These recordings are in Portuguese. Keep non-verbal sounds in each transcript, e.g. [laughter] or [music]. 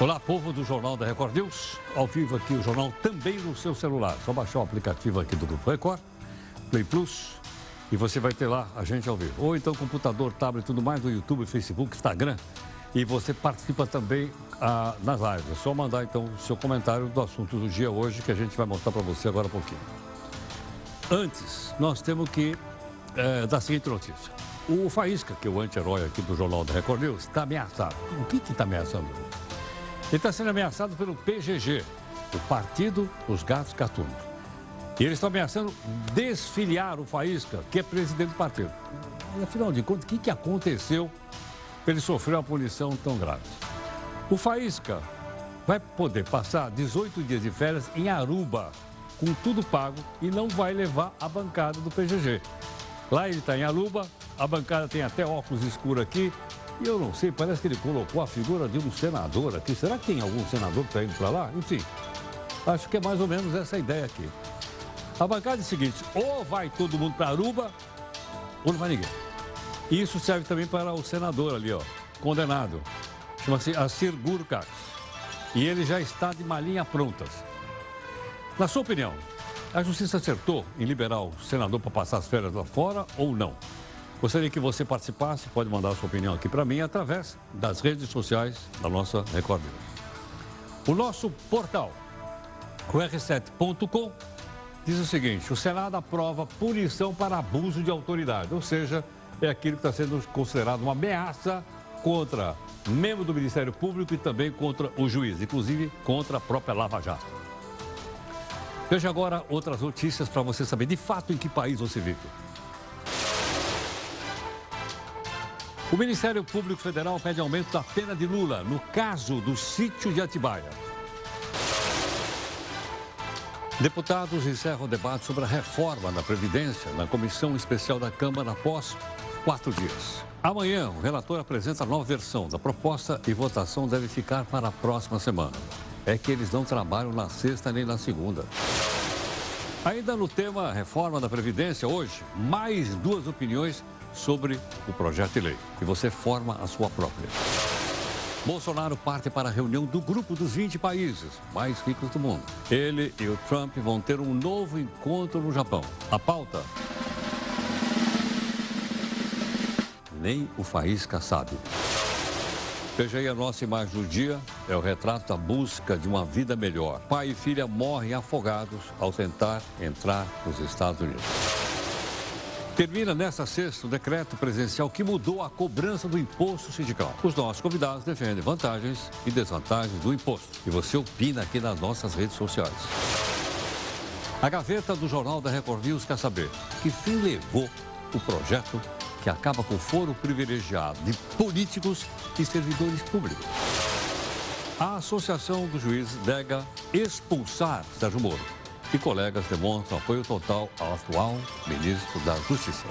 Olá, povo do Jornal da Record News. Ao vivo aqui o jornal também no seu celular. Só baixar o aplicativo aqui do Grupo Record, Play Plus, e você vai ter lá a gente ao vivo. Ou então computador, tablet, tudo mais do YouTube, Facebook, Instagram. E você participa também ah, nas lives. É só mandar então o seu comentário do assunto do dia hoje que a gente vai mostrar para você agora um pouquinho. Antes, nós temos que é, dar a seguinte notícia. O Faísca, que é o anti-herói aqui do Jornal da Record News, está ameaçado. O que está ameaçando? Ele está sendo ameaçado pelo PGG, o Partido dos Gatos Gatunos. E eles estão ameaçando desfiliar o Faísca, que é presidente do partido. E, afinal de contas, o que, que aconteceu para ele sofrer uma punição tão grave? O Faísca vai poder passar 18 dias de férias em Aruba, com tudo pago, e não vai levar a bancada do PGG. Lá ele está em Aruba, a bancada tem até óculos escuros aqui, e eu não sei, parece que ele colocou a figura de um senador aqui. Será que tem algum senador que está indo para lá? Enfim, acho que é mais ou menos essa ideia aqui. A bancada é a seguinte: ou vai todo mundo para Aruba, ou não vai ninguém. E isso serve também para o senador ali, ó, condenado. Chama-se Assir Gurkas. E ele já está de malinha prontas. Na sua opinião, a justiça acertou em liberar o senador para passar as férias lá fora ou não? Gostaria que você participasse, pode mandar sua opinião aqui para mim através das redes sociais da nossa Record News. O nosso portal, o r7.com, diz o seguinte: o Senado aprova punição para abuso de autoridade, ou seja, é aquilo que está sendo considerado uma ameaça contra membro do Ministério Público e também contra o juiz, inclusive contra a própria Lava Jato. Veja agora outras notícias para você saber de fato em que país você vive. O Ministério Público Federal pede aumento da pena de Lula no caso do sítio de Atibaia. Deputados encerram o debate sobre a reforma da Previdência na Comissão Especial da Câmara após quatro dias. Amanhã, o relator apresenta a nova versão da proposta e votação deve ficar para a próxima semana. É que eles não trabalham na sexta nem na segunda. Ainda no tema reforma da Previdência, hoje, mais duas opiniões sobre o projeto de lei. E você forma a sua própria. Bolsonaro parte para a reunião do grupo dos 20 países mais ricos do mundo. Ele e o Trump vão ter um novo encontro no Japão. A pauta. Nem o Faísca sabe. Veja aí a nossa imagem do dia. É o retrato da busca de uma vida melhor. Pai e filha morrem afogados ao tentar entrar nos Estados Unidos. Termina nesta sexta o decreto presidencial que mudou a cobrança do imposto sindical. Os nossos convidados defendem vantagens e desvantagens do imposto. E você opina aqui nas nossas redes sociais. A gaveta do Jornal da Record News quer saber que fim levou o projeto que acaba com o foro privilegiado de políticos e servidores públicos. A Associação dos Juízes nega expulsar Sérgio Moro e colegas demonstram apoio total ao atual ministro da Justiça.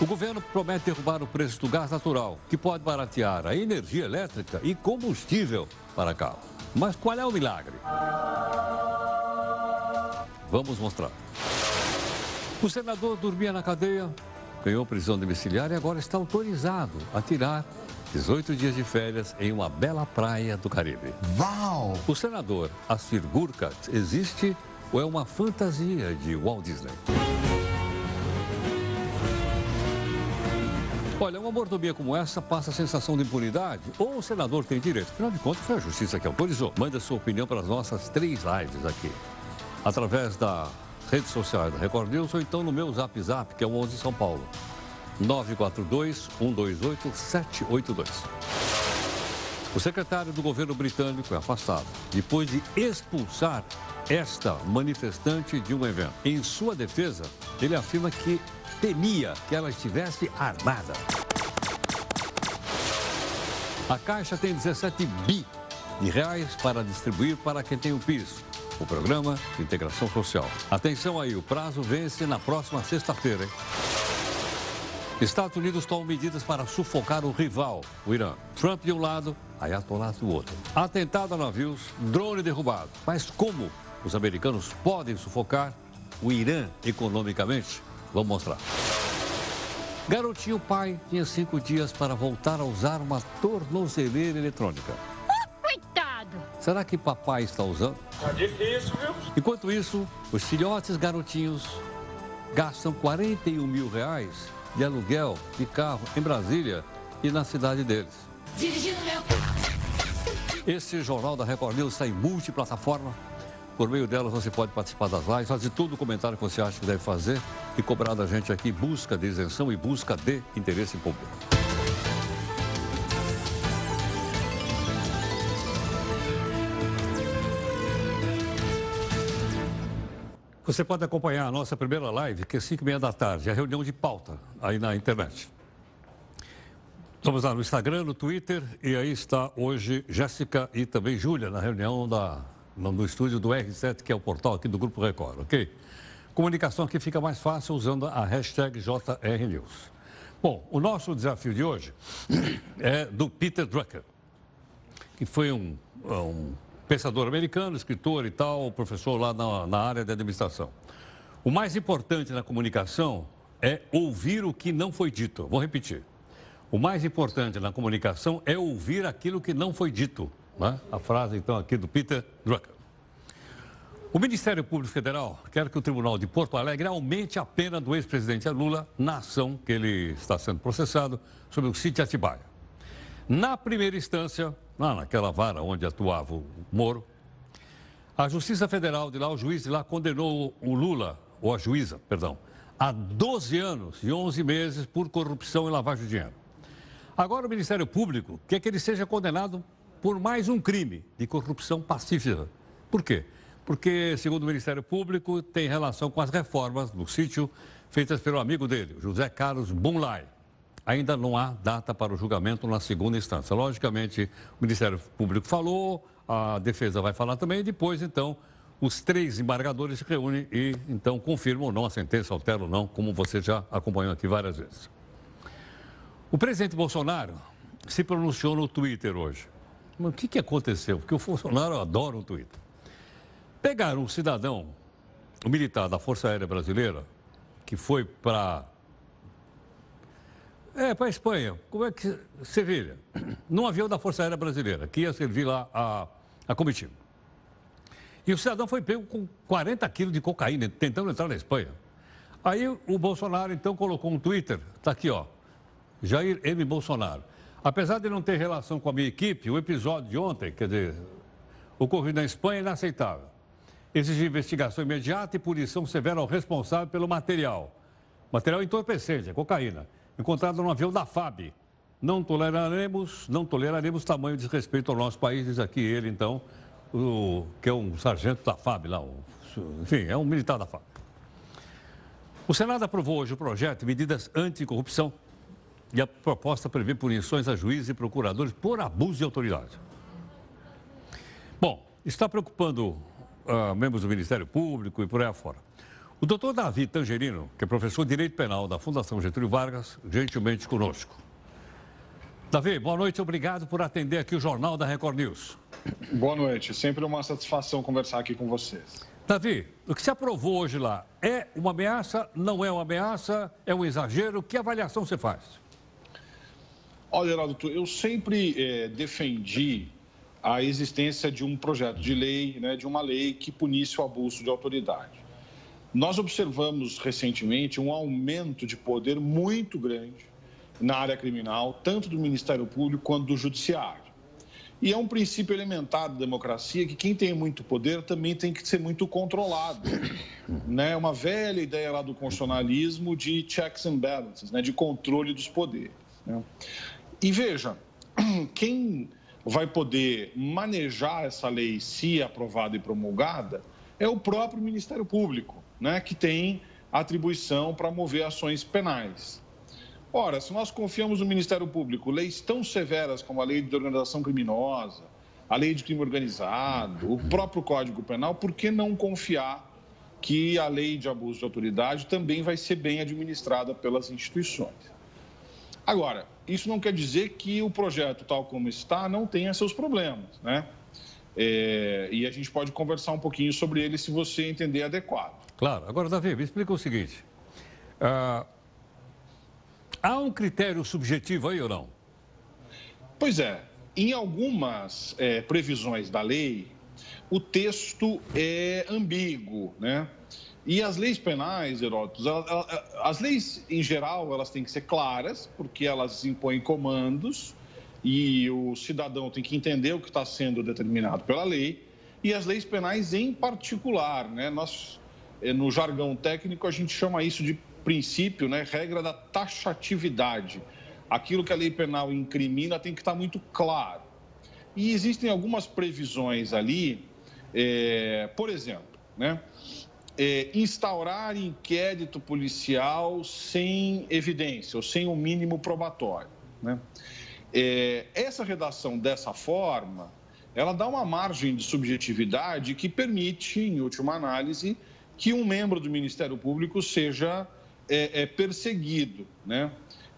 O governo promete derrubar o preço do gás natural, que pode baratear a energia elétrica e combustível para carro. Mas qual é o milagre? Vamos mostrar. O senador dormia na cadeia, ganhou prisão domiciliar e agora está autorizado a tirar 18 dias de férias em uma bela praia do Caribe. Uau! O senador Assir Gurkat existe ou é uma fantasia de Walt Disney? Olha, uma mordomia como essa passa a sensação de impunidade ou o senador tem direito? Afinal de contas, foi a justiça que autorizou. Manda sua opinião para as nossas três lives aqui. Através da rede social da Record News ou então no meu Zap Zap, que é o 11 São Paulo. 942-128-782. O secretário do governo britânico é afastado depois de expulsar esta manifestante de um evento. Em sua defesa, ele afirma que temia que ela estivesse armada. A Caixa tem 17 bi de reais para distribuir para quem tem o PIS, o Programa de Integração Social. Atenção aí, o prazo vence na próxima sexta-feira, hein? Estados Unidos tomam medidas para sufocar o rival, o Irã. Trump de um lado, Ayatollah do outro. Atentado a navios, drone derrubado. Mas como os americanos podem sufocar o Irã economicamente? Vamos mostrar. Garotinho pai tinha cinco dias para voltar a usar uma tornozeleira eletrônica. Coitado! Será que papai está usando? Tá difícil, viu? Enquanto isso, os filhotes garotinhos gastam 41 mil reais de aluguel de carro em Brasília e na cidade deles. Dirigindo meu. Esse Jornal da Record News está em multiplataforma. Por meio dela você pode participar das lives, fazer todo o comentário que você acha que deve fazer e cobrar da gente aqui busca de isenção e busca de interesse público. Você pode acompanhar a nossa primeira live, que é 5 e meia da tarde, a reunião de pauta aí na internet. Estamos lá no Instagram, no Twitter, e aí está hoje Jéssica e também Júlia na reunião da, no estúdio do R7, que é o portal aqui do Grupo Record, ok? Comunicação aqui fica mais fácil usando a hashtag JRNews. Bom, o nosso desafio de hoje [clears throat] é do Peter Drucker, que foi um, um pensador americano, escritor e tal, professor lá na, na área de administração. O mais importante na comunicação é ouvir o que não foi dito. Vou repetir. O mais importante na comunicação é ouvir aquilo que não foi dito. Né? A frase, então, aqui do Peter Drucker. O Ministério Público Federal quer que o Tribunal de Porto Alegre aumente a pena do ex-presidente Lula na ação que ele está sendo processado sobre o sítio Atibaia. Na primeira instância, lá naquela vara onde atuava o Moro, a Justiça Federal de lá, o juiz de lá, condenou o Lula, ou a juíza, perdão, a 12 anos e 11 meses por corrupção e lavagem de dinheiro. Agora o Ministério Público quer que ele seja condenado por mais um crime de corrupção pacífica. Por quê? Porque, segundo o Ministério Público, tem relação com as reformas do sítio feitas pelo amigo dele, José Carlos Bunlai ainda não há data para o julgamento na segunda instância. Logicamente, o Ministério Público falou, a defesa vai falar também, e depois, então, os três embargadores se reúnem e, então, confirmam ou não a sentença, alteram ou não, como você já acompanhou aqui várias vezes. O presidente Bolsonaro se pronunciou no Twitter hoje. Mas o que, que aconteceu? Porque o Bolsonaro adora o Twitter. Pegaram um cidadão, um militar da Força Aérea Brasileira, que foi para é, para a Espanha. Como é que. Sevilha. Num avião da Força Aérea Brasileira, que ia servir lá a, a comitiva. E o cidadão foi pego com 40 quilos de cocaína, tentando entrar na Espanha. Aí o Bolsonaro, então, colocou um Twitter, está aqui, ó. Jair M. Bolsonaro. Apesar de não ter relação com a minha equipe, o episódio de ontem, quer dizer, ocorrido na Espanha, é inaceitável. Exige investigação imediata e punição severa ao responsável pelo material. Material entorpecente, é cocaína encontrado no avião da FAB. Não toleraremos, não toleraremos tamanho desrespeito ao nosso país, diz aqui ele, então, o, que é um sargento da FAB lá, o, enfim, é um militar da FAB. O Senado aprovou hoje o projeto de medidas anticorrupção e a proposta prevê punições a juízes e procuradores por abuso de autoridade. Bom, está preocupando uh, membros do Ministério Público e por aí afora. O doutor Davi Tangerino, que é professor de Direito Penal da Fundação Getúlio Vargas, gentilmente conosco. Davi, boa noite, obrigado por atender aqui o Jornal da Record News. Boa noite, sempre uma satisfação conversar aqui com vocês. Davi, o que se aprovou hoje lá é uma ameaça, não é uma ameaça, é um exagero? Que avaliação você faz? Olha, Geraldo, eu sempre é, defendi a existência de um projeto de lei, né, de uma lei que punisse o abuso de autoridade. Nós observamos recentemente um aumento de poder muito grande na área criminal, tanto do Ministério Público quanto do Judiciário. E é um princípio elementar da democracia que quem tem muito poder também tem que ser muito controlado. Né? Uma velha ideia lá do constitucionalismo de checks and balances, né? de controle dos poderes. Né? E veja, [clears throat] quem vai poder manejar essa lei, se aprovada e promulgada, é o próprio Ministério Público né, que tem atribuição para mover ações penais. Ora, se nós confiamos no Ministério Público leis tão severas como a lei de organização criminosa, a lei de crime organizado, o próprio Código Penal, por que não confiar que a lei de abuso de autoridade também vai ser bem administrada pelas instituições? Agora, isso não quer dizer que o projeto, tal como está, não tenha seus problemas, né? É, e a gente pode conversar um pouquinho sobre ele se você entender adequado. Claro. Agora, Davi, me explica o seguinte. Ah, Há um critério subjetivo aí ou não? Pois é. Em algumas é, previsões da lei, o texto é ambíguo, né? E as leis penais, Heródoto, as leis em geral, elas têm que ser claras, porque elas impõem comandos e o cidadão tem que entender o que está sendo determinado pela lei. E as leis penais em particular, né? Nós, no jargão técnico, a gente chama isso de princípio, né? Regra da taxatividade. Aquilo que a lei penal incrimina tem que estar muito claro. E existem algumas previsões ali, é, por exemplo, né? é, instaurar inquérito policial sem evidência ou sem o um mínimo probatório. Né? É, essa redação dessa forma, ela dá uma margem de subjetividade que permite, em última análise, que um membro do Ministério Público seja é, é perseguido. Né?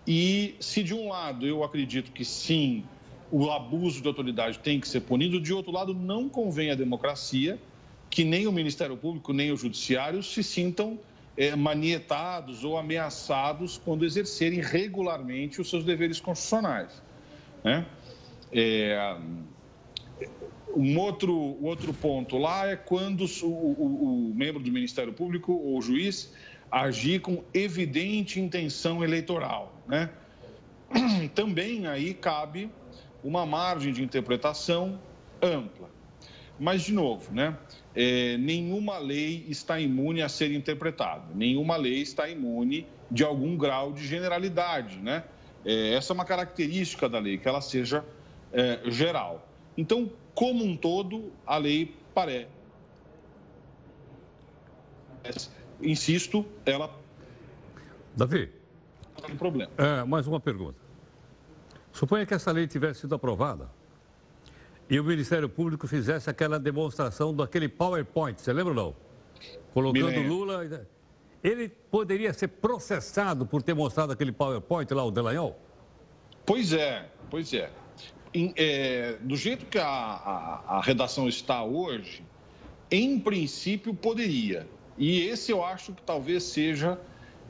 E se de um lado eu acredito que sim, o abuso de autoridade tem que ser punido, de outro lado não convém à democracia que nem o Ministério Público, nem o Judiciário se sintam é, manietados ou ameaçados quando exercerem regularmente os seus deveres constitucionais. Né? É, um outro, outro ponto lá é quando o, o, o membro do Ministério Público ou o juiz agir com evidente intenção eleitoral. Né? [clears throat] Também aí cabe uma margem de interpretação ampla. Mas, de novo, né? é, nenhuma lei está imune a ser interpretada, nenhuma lei está imune de algum grau de generalidade, né? É, essa é uma característica da lei, que ela seja é, geral. Então, como um todo, a lei parece, insisto, ela. Davi. Tem problema. É, mais uma pergunta. Suponha que essa lei tivesse sido aprovada e o Ministério Público fizesse aquela demonstração daquele PowerPoint, você lembra ou não? Colocando Lula. Ele poderia ser processado por ter mostrado aquele PowerPoint lá, o Delanhol? Pois é, pois é. Em, é do jeito que a, a, a redação está hoje, em princípio poderia. E esse eu acho que talvez seja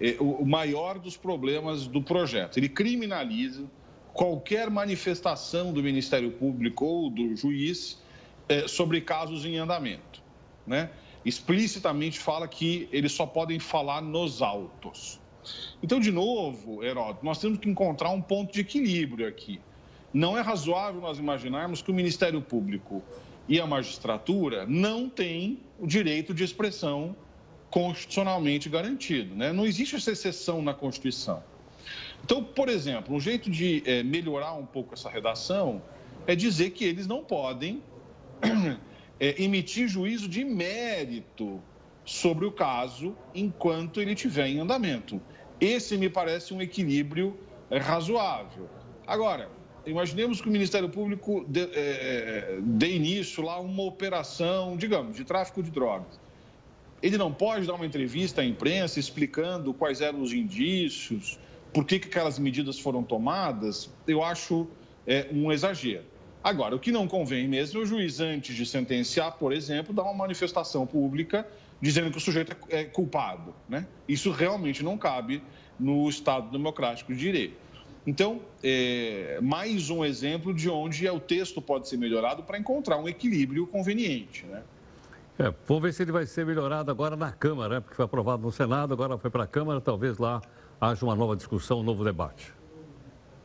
é, o, maior dos problemas do projeto. Ele criminaliza qualquer manifestação do Ministério Público ou do juiz é, sobre casos em andamento. Né? Explicitamente fala que eles só podem falar nos autos. Então, de novo, Heródoto, nós temos que encontrar um ponto de equilíbrio aqui. Não é razoável nós imaginarmos que o Ministério Público e a magistratura não têm o direito de expressão constitucionalmente garantido. Né? Não existe essa exceção na Constituição. Então, por exemplo, um jeito de é, melhorar um pouco essa redação é dizer que eles não podem é, [clears throat] emitir juízo de mérito sobre o caso enquanto ele estiver em andamento. Esse me parece um equilíbrio é, razoável. Agora, imaginemos que o Ministério Público dê, é, dê início lá a uma operação, digamos, de tráfico de drogas. Ele não pode dar uma entrevista à imprensa explicando quais eram os indícios, por que, que aquelas medidas foram tomadas, eu acho é, um exagero. Agora, o que não convém mesmo é o juiz, antes de sentenciar, por exemplo, dar uma manifestação pública dizendo que o sujeito é culpado. Né? Isso realmente não cabe no Estado democrático de direito. Então, é, mais um exemplo de onde o texto pode ser melhorado para encontrar um equilíbrio conveniente. Né? É, vamos ver se ele vai ser melhorado agora na Câmara, né? porque foi aprovado no Senado, agora foi para a Câmara, talvez lá haja uma nova discussão, um novo debate.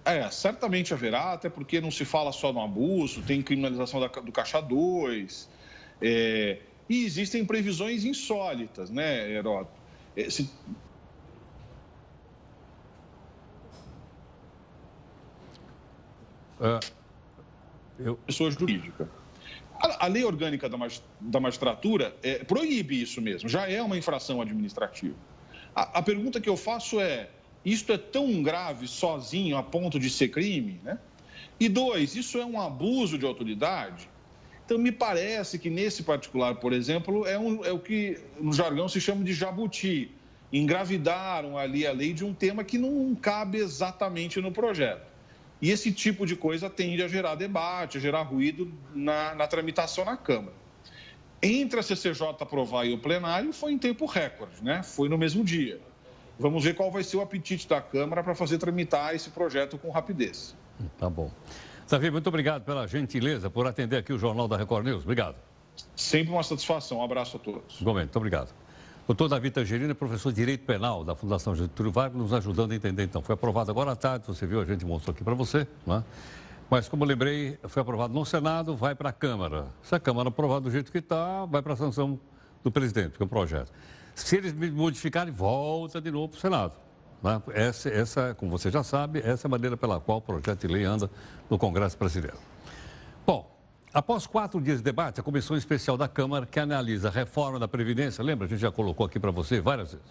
É, certamente haverá, até porque não se fala só no abuso, tem criminalização da, do Caixa 2, é, e existem previsões insólitas, né, Heródoto? É, se... Uh, eu... Pessoa jurídica. A, a lei orgânica da, da magistratura é, proíbe isso mesmo, já é uma infração administrativa. A, a, pergunta que eu faço é: isto é tão grave sozinho a ponto de ser crime? Né? E dois, isso é um abuso de autoridade? Então, me parece que nesse particular, por exemplo, é, um, é o que no jargão se chama de jabuti. Engravidaram ali a lei de um tema que não cabe exatamente no projeto. E esse tipo de coisa tende a gerar debate, a gerar ruído na, na tramitação na Câmara. Entre a CCJ aprovar e o plenário foi em tempo recorde, né? Foi no mesmo dia. vamos ver qual vai ser o apetite da Câmara para fazer tramitar esse projeto com rapidez. Tá bom. Davi, muito obrigado pela gentileza por atender aqui o Jornal da Record News. Obrigado. Sempre uma satisfação. Um abraço a todos. Igualmente, muito obrigado. Doutor Davi Tangerino é professor de Direito Penal da Fundação Getúlio Vargas, nos ajudando a entender. Então, foi aprovado agora à tarde, você viu, a gente mostrou aqui para você, né? Mas, como lembrei, foi aprovado no Senado, vai para a Câmara. Se a Câmara aprovar do jeito que está, vai para a sanção do presidente, que é o projeto. Se eles modificarem, volta de novo para o Senado. Né? Essa, essa, como você já sabe, essa é a maneira pela qual o projeto de lei anda no Congresso Brasileiro. Após quatro dias de debate, a Comissão Especial da Câmara, que analisa a reforma da Previdência, lembra? A gente já colocou aqui para você várias vezes.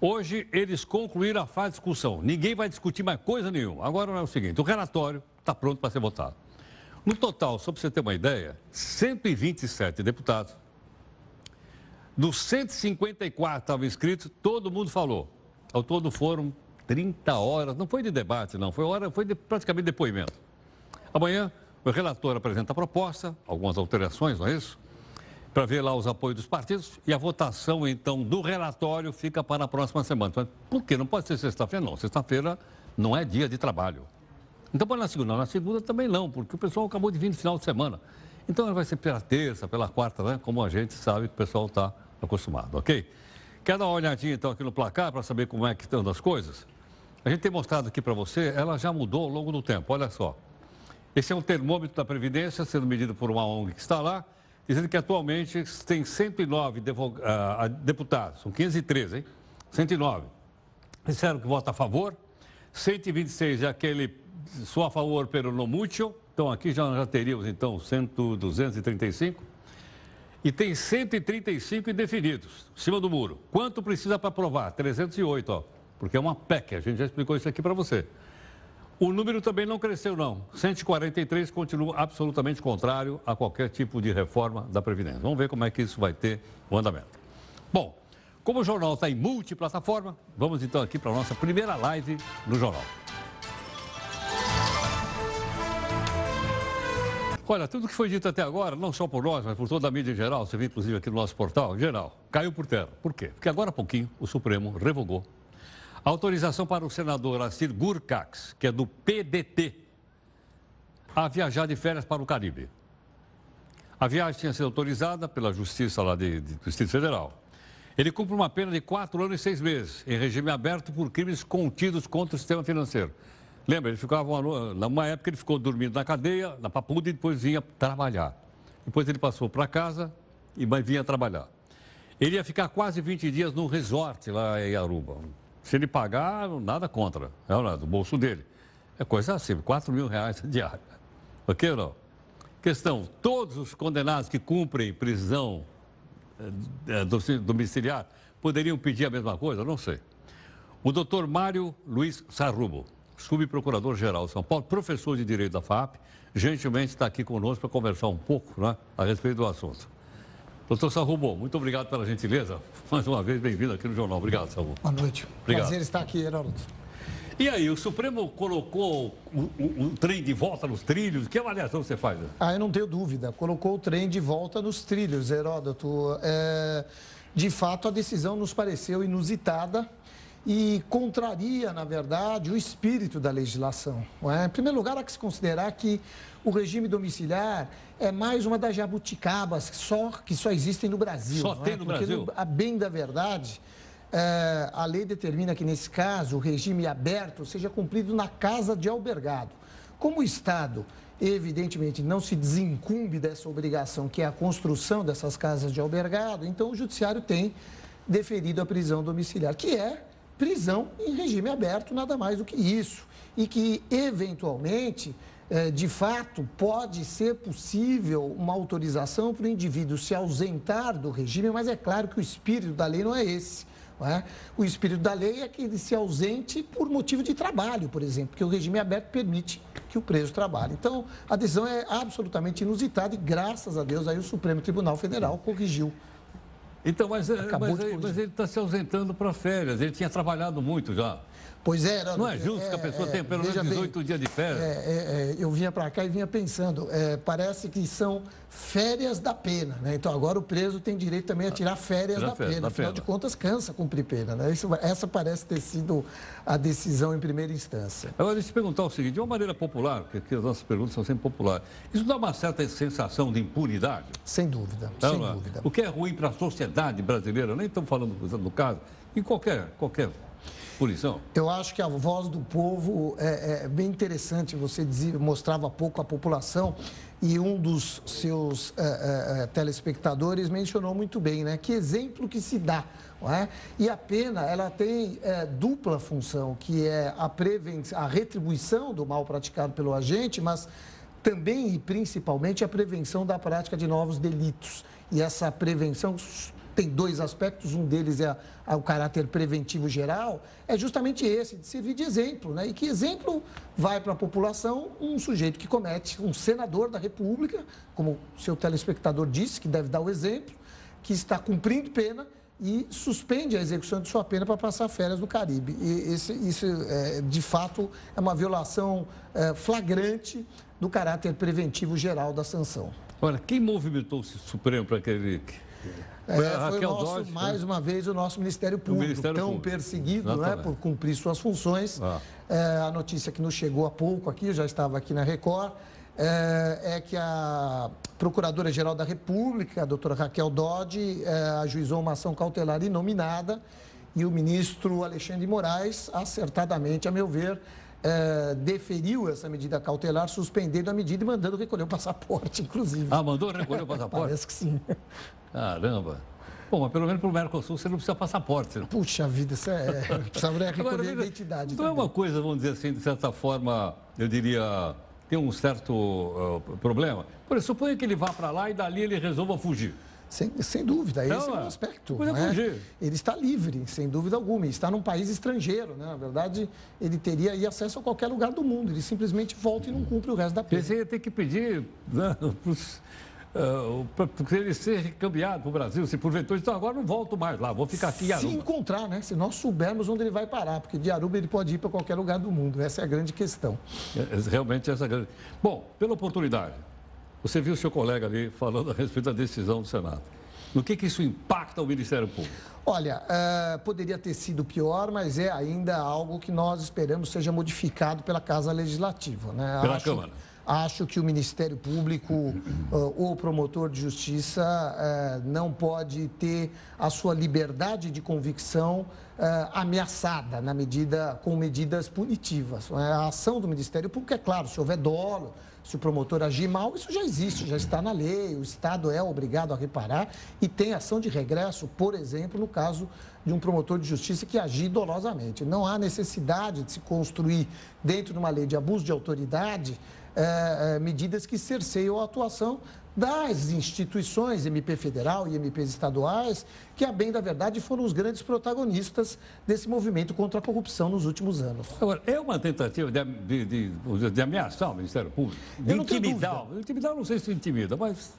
Hoje, eles concluíram a fase de discussão. Ninguém vai discutir mais coisa nenhuma. Agora é o seguinte: o relatório está pronto para ser votado. No total, só para você ter uma ideia, 127 deputados. Dos 154 estavam inscritos, todo mundo falou. Ao todo foram 30 horas, não foi de debate, não, foi hora, foi de, praticamente depoimento. Amanhã, o relator apresenta a proposta, algumas alterações, não é isso? Para ver lá os apoios dos partidos e a votação, então, do relatório fica para a próxima semana. Por que? Não pode ser sexta-feira, não. Sexta-feira não é dia de trabalho. Então, pode na segunda. Na segunda também não, porque o pessoal acabou de vir no final de semana. Então, vai ser pela terça, pela quarta, né? Como a gente sabe que o pessoal está acostumado, ok? Quer dar uma olhadinha, então, aqui no placar para saber como é que estão as coisas? A gente tem mostrado aqui para você, ela já mudou ao longo do tempo, olha só. Esse é um termômetro da Previdência, sendo medido por uma ONG que está lá, dizendo que atualmente tem 109 uh, deputados, são 513, hein? 109. Disseram que vota a favor, 126 é aquele sou a favor pelo no mútuo, então aqui já, já teríamos então 100, 235. E tem 135 indefinidos, em cima do muro. Quanto precisa para aprovar? 308, ó, porque é uma PEC, a gente já explicou isso aqui para você. O número também não cresceu, não. 143 continua absolutamente contrário a qualquer tipo de reforma da Previdência. Vamos ver como é que isso vai ter o andamento. Bom, como o jornal está em multiplataforma, vamos então aqui para a nossa primeira live no jornal. Olha, tudo que foi dito até agora, não só por nós, mas por toda a mídia em geral, você vê inclusive aqui no nosso portal, em geral, caiu por terra. Por quê? Porque agora há pouquinho o Supremo revogou autorização para o senador Assir Gurkax, que é do PDT, a viajar de férias para o Caribe. A viagem tinha sido autorizada pela Justiça lá de, de, do Distrito Federal. Ele cumpre uma pena de quatro anos e seis meses, em regime aberto por crimes contidos contra o sistema financeiro. Lembra, ele ficava uma, numa época ele ficou dormindo na cadeia, na papuda, e depois vinha trabalhar. Depois ele passou para casa e vinha trabalhar. Ele ia ficar quase 20 dias num resort lá em Aruba. Se ele pagar, nada contra, é não, do bolso dele. É coisa assim, 4 mil reais [laughs] diária. Ok ou não? Questão, todos os condenados que cumprem prisão é, domiciliar poderiam pedir a mesma coisa? Não sei. O doutor Mário Luiz Sarrubo, subprocurador-geral de São Paulo, professor de Direito da FAP, gentilmente está aqui conosco para conversar um pouco né, a respeito do assunto. Doutor Sarrubo, muito obrigado pela gentileza. Mais uma vez, bem-vindo aqui no Jornal. Obrigado, Sarrubo. Boa noite. Obrigado. Prazer estar aqui, Heródoto. E aí, o Supremo colocou o, o, o, trem de volta nos trilhos? Que avaliação você faz? Né? Ah, eu não tenho dúvida. Colocou o trem de volta nos trilhos, Heródoto. É, de fato, a decisão nos pareceu inusitada e contraria, na verdade, o espírito da legislação. É? Em primeiro lugar, há que se considerar que o regime domiciliar é mais uma das jabuticabas só, que só existem no Brasil. Só tem é? no Porque, Brasil? a bem da verdade, é, a lei determina que, nesse caso, o regime aberto seja cumprido na casa de albergado. Como o Estado, evidentemente, não se desincumbe dessa obrigação, que é a construção dessas casas de albergado, então o Judiciário tem deferido a prisão domiciliar, que é prisão em regime aberto, nada mais do que isso. E que, eventualmente, eh, de fato, pode ser possível uma autorização para o indivíduo se ausentar do regime, mas é claro que o espírito da lei não é esse. Não é? O espírito da lei é que ele se ausente por motivo de trabalho, por exemplo, porque o regime aberto permite que o preso trabalhe. Então, a decisão é absolutamente inusitada e, graças a Deus, aí o Supremo Tribunal Federal corrigiu então, mas, eh, mas, mas ele está se ausentando para férias. Ele tinha trabalhado muito já. Pois é, Heraldo, Não é justo é, que a pessoa é, tenha pelo menos 18 bem, dias de férias. É, é, é, eu vinha para cá e vinha pensando, é, parece que são férias da pena, né? Então agora o preso tem direito também a tirar férias da, pena. Da Afinal pena. de contas, cansa cumprir pena, né? Isso, essa parece ter sido a decisão em primeira instância. Agora, deixa eu te perguntar o seguinte, de uma maneira popular, porque as nossas perguntas são sempre populares, isso dá uma certa sensação de impunidade? Sem dúvida, não, sem não. dúvida. O que é ruim para a sociedade brasileira, nem estamos falando do caso, em qualquer, qualquer punição? Eu acho que a voz do povo é, é bem interessante. Você dizia, mostrava pouco a população e um dos seus é, é, é, telespectadores mencionou muito bem, né? Que exemplo que se dá. É? E a pena, ela tem é, dupla função, que é a, prevenção, a retribuição do mal praticado pelo agente, mas também e principalmente a prevenção da prática de novos delitos. E essa prevenção tem dois aspectos, um deles é, o caráter preventivo geral, é justamente esse, de servir de exemplo. Né? E que exemplo vai para a população um sujeito que comete, um senador da República, como seu telespectador disse, que deve dar o exemplo, que está cumprindo pena e suspende a execução de sua pena para passar férias no Caribe. E esse, isso, é, de fato, é uma violação é, flagrante do caráter preventivo geral da sanção. Olha, quem movimentou o Supremo para aquele é, foi, foi nosso, Dodge, mais né? uma vez o nosso Ministério Público, Ministério tão Público. perseguido né, por cumprir suas funções. Ah. É, a notícia que nos chegou há pouco aqui, já estava aqui na Record, é, é que a Procuradora-Geral da República, a doutora Raquel Dodge, é, ajuizou uma ação cautelar inominada e o ministro Alexandre de Moraes, acertadamente, a meu ver, é, deferiu essa medida cautelar, suspendendo a medida e mandando recolher o passaporte, [laughs] inclusive. Ah, mandou recolher o [laughs] passaporte? Parece que sim. Caramba. Bom, mas pelo menos para o Mercosul você não precisa passaporte. Não. Puxa vida, isso é. [laughs] Precisaria recolher Agora, a identidade. Não também. é uma coisa, vamos dizer assim, de certa forma, eu diria, tem um certo uh, problema. Por exemplo, suponha que ele vá para lá e dali ele resolva fugir. Sem, sem dúvida, esse é um aspecto. Né? Ele está livre, sem dúvida alguma. Ele está num país estrangeiro. Né? Na verdade, ele teria acesso a qualquer lugar do mundo. Ele simplesmente volta e não cumpre o resto da pena. Você ia ter que pedir né, [laughs] uh, para ele ser recambiado para o Brasil, se porventura, então agora não volto mais lá, vou ficar aqui em Aruba. Se encontrar, né? Se nós soubermos onde ele vai parar, porque de Aruba ele pode ir para qualquer lugar do mundo, essa é a grande questão. É, é realmente essa é a grande... Bom, pela oportunidade, você viu o seu colega ali falando a respeito da decisão do Senado. No que, que isso impacta o Ministério Público? Olha, uh, poderia ter sido pior, mas é ainda algo que nós esperamos seja modificado pela Casa Legislativa. Né? Pela Acho... Câmara. Acho que o Ministério Público uh, ou o promotor de justiça uh, não pode ter a sua liberdade de convicção uh, ameaçada na medida, com medidas punitivas. A ação do Ministério Público é claro, se houver dolo, se o promotor agir mal, isso já existe, já está na lei, o Estado é obrigado a reparar e tem ação de regresso, por exemplo, no caso de um promotor de justiça que agir dolosamente. Não há necessidade de se construir, dentro de uma lei de abuso de autoridade, é, é, medidas que cerceiam a atuação das instituições, MP federal e MPs estaduais, que, a bem da verdade, foram os grandes protagonistas desse movimento contra a corrupção nos últimos anos. Agora, é uma tentativa de, de, de, de ameaçar o Ministério Público? De intimidar? Intimidar, não sei se intimida, mas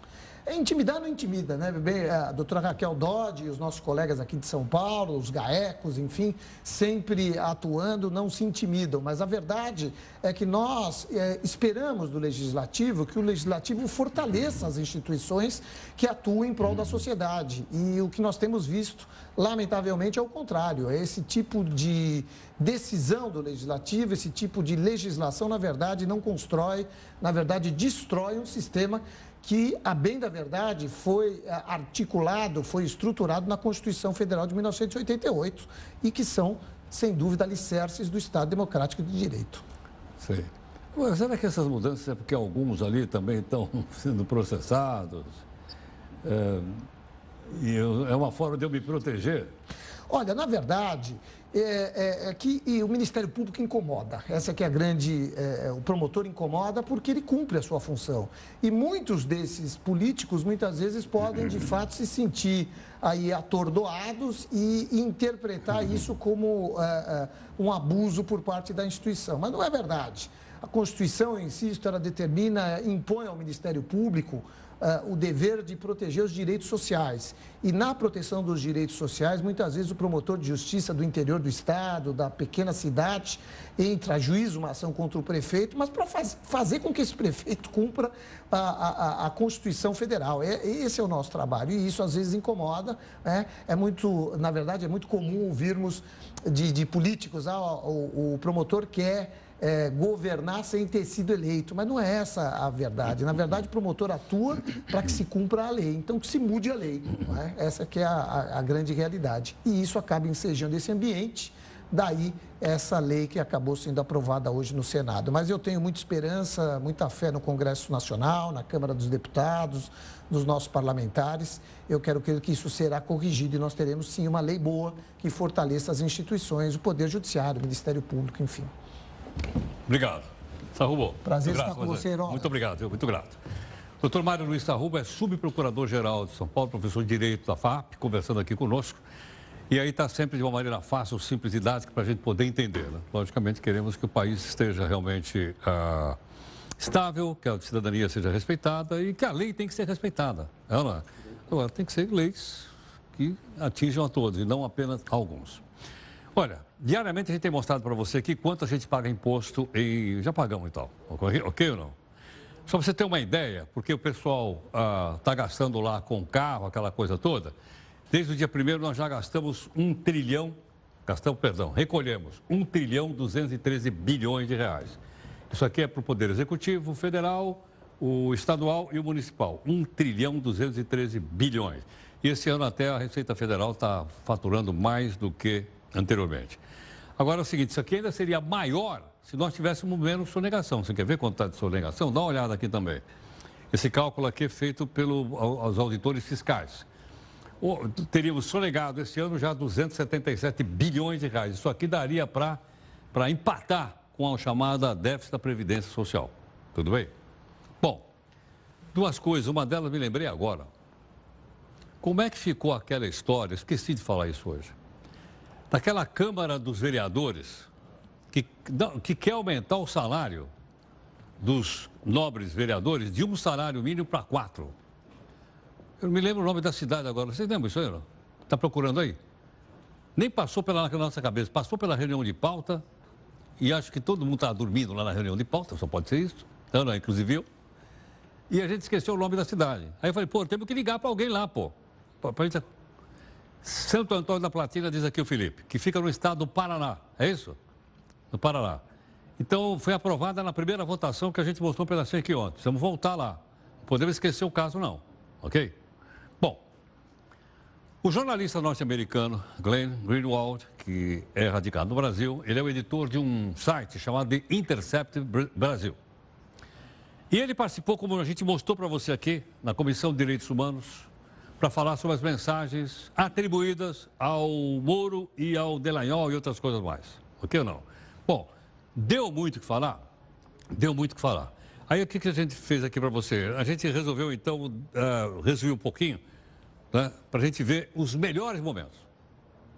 é, intimidar não intimida, né? Bem, a doutora Raquel Dodge e os nossos colegas aqui de São Paulo, os GAECos, enfim, sempre atuando, não se intimidam. Mas a verdade é que nós é, esperamos do Legislativo que o Legislativo fortaleça as instituições que atuam em prol da sociedade. E o que nós temos visto, lamentavelmente, é o contrário. É esse tipo de decisão do Legislativo, esse tipo de legislação, na verdade, não constrói, na verdade, destrói um sistema que, a bem da verdade, foi eh, articulado, foi estruturado na Constituição Federal de 1988 e que são, sem dúvida, alicerces do Estado Democrático de Direito. Sei. Agora, será que essas mudanças é porque alguns ali também estão [laughs] sendo processados? É, e eu, é uma forma de eu me proteger? Olha, na verdade, é, é, é que o Ministério Público incomoda. Essa que é a grande. É, é, o promotor incomoda porque ele cumpre a sua função. E muitos desses políticos, muitas vezes, podem, de fato, se sentir aí atordoados e interpretar isso como é, é, um abuso por parte da instituição. Mas não é verdade. A Constituição, insisto, ela determina, impõe ao Ministério Público uh, o dever de proteger os direitos sociais. E na proteção dos direitos sociais, muitas vezes o promotor de justiça do interior do estado, da pequena cidade, entra a juízo uma ação contra o prefeito, mas para faz, fazer com que esse prefeito cumpra a, a, a, Constituição Federal. É, esse é o nosso trabalho e isso às vezes incomoda. É, é muito, na verdade, é muito comum ouvirmos de, de políticos, ah, o, o promotor quer é, governar sem ter sido eleito. Mas não é essa a verdade. Na verdade, o promotor atua para que se cumpra a lei. Então, que se mude a lei. É? Essa que é a, a, grande realidade. E isso acaba ensejando esse ambiente. Daí, essa lei que acabou sendo aprovada hoje no Senado. Mas eu tenho muita esperança, muita fé no Congresso Nacional, na Câmara dos Deputados, nos nossos parlamentares. Eu quero crer que isso será corrigido e nós teremos, sim, uma lei boa que fortaleça as instituições, o Poder Judiciário, o Ministério Público, enfim. Obrigado. Sarrubo. Prazer estar com você, Herói. Muito obrigado, eu muito grato. Doutor Mário Luiz Sarrubo é subprocurador-geral de São Paulo, professor de Direito da FAP, conversando aqui conosco. E aí está sempre de uma maneira fácil, simples e didática para a gente poder entender. Né? Logicamente, queremos que o país esteja realmente ah, estável, que a cidadania seja respeitada e que a lei tem que ser respeitada. Ela, agora, tem que ser leis que atinjam a todos e não apenas alguns. Olha, diariamente a gente tem mostrado para você aqui quanto a gente paga imposto e já pagamos e tal. Ok, ou não? Só para você ter uma ideia, porque o pessoal está ah, gastando lá com carro, aquela coisa toda. Desde o dia primeiro nós já gastamos um trilhão, gastamos, perdão, recolhemos um trilhão 213 bilhões de reais. Isso aqui é para o Poder Executivo, Federal, o estadual e o municipal. Um trilhão 213 bilhões. E esse ano até a Receita Federal está faturando mais do que anteriormente. Agora é o seguinte, isso aqui ainda seria maior se nós tivéssemos menos sonegação. Você quer ver quanto está de sonegação? Dá uma olhada aqui também. Esse cálculo aqui é feito pelos auditores fiscais. Teríamos sonegado esse ano já 277 bilhões de reais. Isso aqui daria para empatar com a chamada déficit da Previdência Social. Tudo bem? Bom, duas coisas. Uma delas me lembrei agora. Como é que ficou aquela história? Esqueci de falar isso hoje daquela Câmara dos Vereadores que, que quer aumentar o salário dos nobres vereadores de um salário mínimo para quatro. Eu não me lembro o nome da cidade agora. Vocês lembram isso aí? Está procurando aí? Nem passou pela nossa cabeça, passou pela reunião de pauta e acho que todo mundo está dormindo lá na reunião de pauta, só pode ser isso. Ana, inclusive eu. E a gente esqueceu o nome da cidade. Aí eu falei, pô, temos que ligar para alguém lá, pô. Para a gente Santo Antônio da Platina, diz aqui o Felipe, que fica no estado do Paraná. É isso? No Paraná. Então, foi aprovada na primeira votação que a gente mostrou pela aqui ontem. Precisamos voltar lá. Não podemos esquecer o caso, não. Ok? Bom, o jornalista norte-americano Glenn Greenwald, que é radicado no Brasil, ele é o editor de um site chamado The Intercept Brasil. E ele participou, como a gente mostrou para você aqui, na Comissão de Direitos Humanos, para falar sobre as mensagens atribuídas ao Moro e ao Delanhol e outras coisas mais. Ok ou não? Bom, deu muito o que falar? Deu muito o que falar. Aí o que, que a gente fez aqui para você? A gente resolveu então uh, resumir um pouquinho né, para a gente ver os melhores momentos.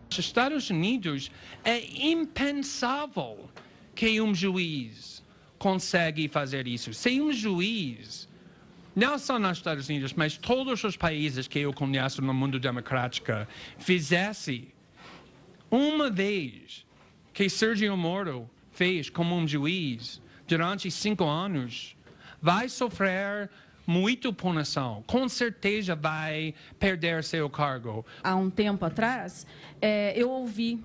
Nos Estados Unidos é impensável que um juiz consegue fazer isso. Se um juiz não só nos Estados Unidos, mas todos os países que eu conheço no mundo democrático, fizesse uma vez que Sergio Moro fez como um juiz durante cinco anos, vai sofrer muito punição. Com certeza vai perder seu cargo. Há um tempo atrás, é, eu ouvi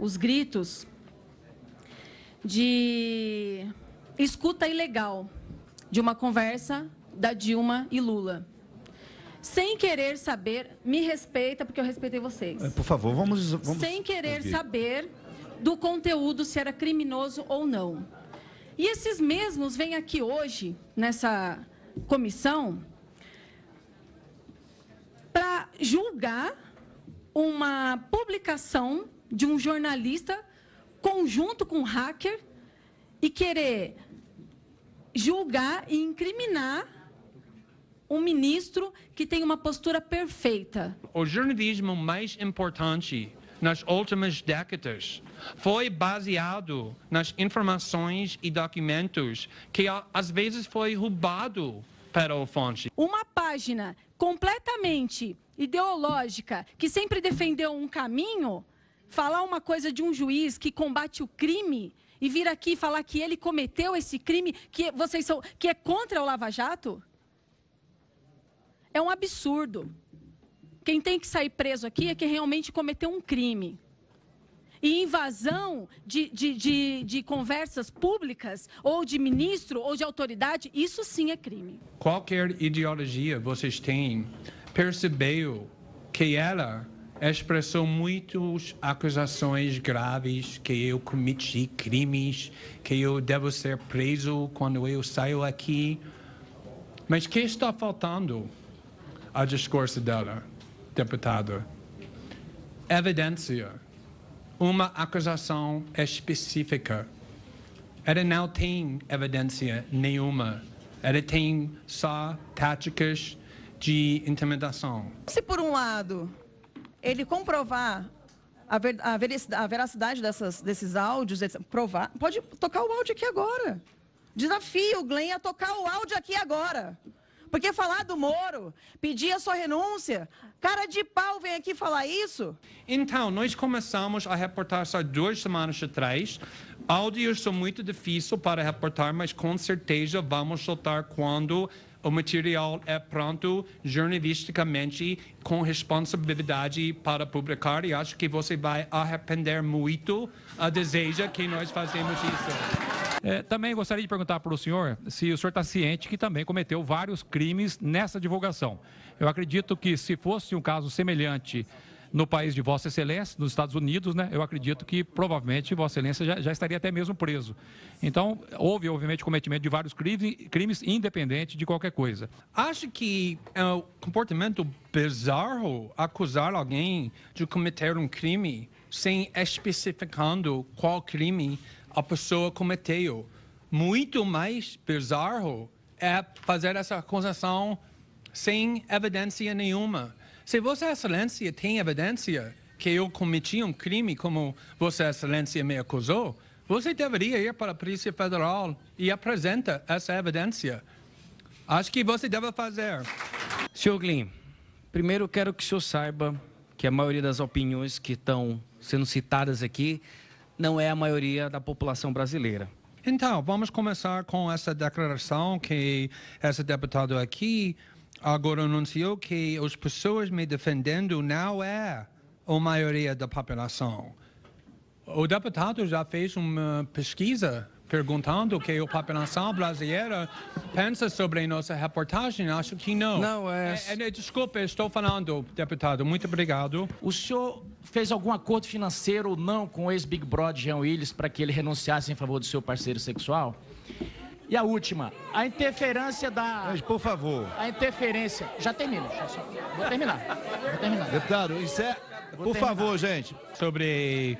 os gritos de escuta ilegal de uma conversa da Dilma e Lula. Sem querer saber, me respeita, porque eu respeitei vocês. É, por favor, vamos. vamos... Sem querer ouvir. saber do conteúdo, se era criminoso ou não. E esses mesmos vêm aqui hoje, nessa comissão, para julgar uma publicação de um jornalista conjunto com um hacker e querer julgar e incriminar um ministro que tem uma postura perfeita. O jornalismo mais importante nas últimas décadas foi baseado nas informações e documentos que às vezes foi roubado para o fonte. Uma página completamente ideológica que sempre defendeu um caminho, falar uma coisa de um juiz que combate o crime e vir aqui falar que ele cometeu esse crime, que vocês são, que é contra o Lava Jato, é um absurdo. Quem tem que sair preso aqui é quem realmente cometeu um crime. E invasão de, de, de, de, conversas públicas, ou de ministro, ou de autoridade, isso sim é crime. Qualquer ideologia vocês têm, percebeu que ela expressou muitas acusações graves que eu cometi crimes, que eu devo ser preso quando eu saio aqui. Mas o que está faltando ao discurso dela? deputado. Evidência. Uma acusação específica. Ela não tem evidência nenhuma. Ela tem só táticas de intimidação. Se, por um lado, ele comprovar a, ver, a veracidade dessas, desses áudios, provar, pode tocar o áudio aqui agora. Desafio o Glenn a tocar o áudio aqui agora. Porque falar do Moro, pedir a sua renúncia, cara de pau vem aqui falar isso? Então, nós começamos a reportar só duas semanas atrás. Áudios são muito difíceis para reportar, mas com certeza vamos soltar quando o material é pronto jornalisticamente com responsabilidade para publicar e acho que você vai arrepender muito a deseja que nós fazemos isso. É, também gostaria de perguntar para o senhor se o senhor está ciente que também cometeu vários crimes nessa divulgação. Eu acredito que se fosse um caso semelhante no país de Vossa Excelência, nos Estados Unidos, né, eu acredito que provavelmente Vossa Excelência já, já estaria até mesmo preso. Então, houve, obviamente, cometimento de vários crimes, crimes independente de qualquer coisa. Acho que é um comportamento bizarro acusar alguém de cometer um crime sem especificando qual crime a pessoa cometeu. Muito mais bizarro é fazer essa acusação sem evidência nenhuma. Se Vossa Excelência tem evidência que eu cometi um crime como Vossa Excelência me acusou, você deveria ir para a Polícia Federal e apresentar essa evidência. Acho que você deve fazer. Senhor Glyn, primeiro quero que o senhor saiba que a maioria das opiniões que estão sendo citadas aqui não é a maioria da população brasileira. Então, vamos começar com essa declaração que esse deputado aqui agora anunciou que as pessoas me defendendo não é a maioria da população. O deputado já fez uma pesquisa perguntando o que a população brasileira pensa sobre nossa reportagem. Acho que não. Não, é... é, é desculpe, estou falando, deputado. Muito obrigado. O senhor fez algum acordo financeiro ou não com o ex-Big Brother Jean Willis para que ele renunciasse em favor do seu parceiro sexual? E a última, a interferência da. Mas, por favor. A interferência. Já termino. Já só... Vou terminar. Vou terminar. Deputado, isso é. Vou por terminar. favor, gente. Sobre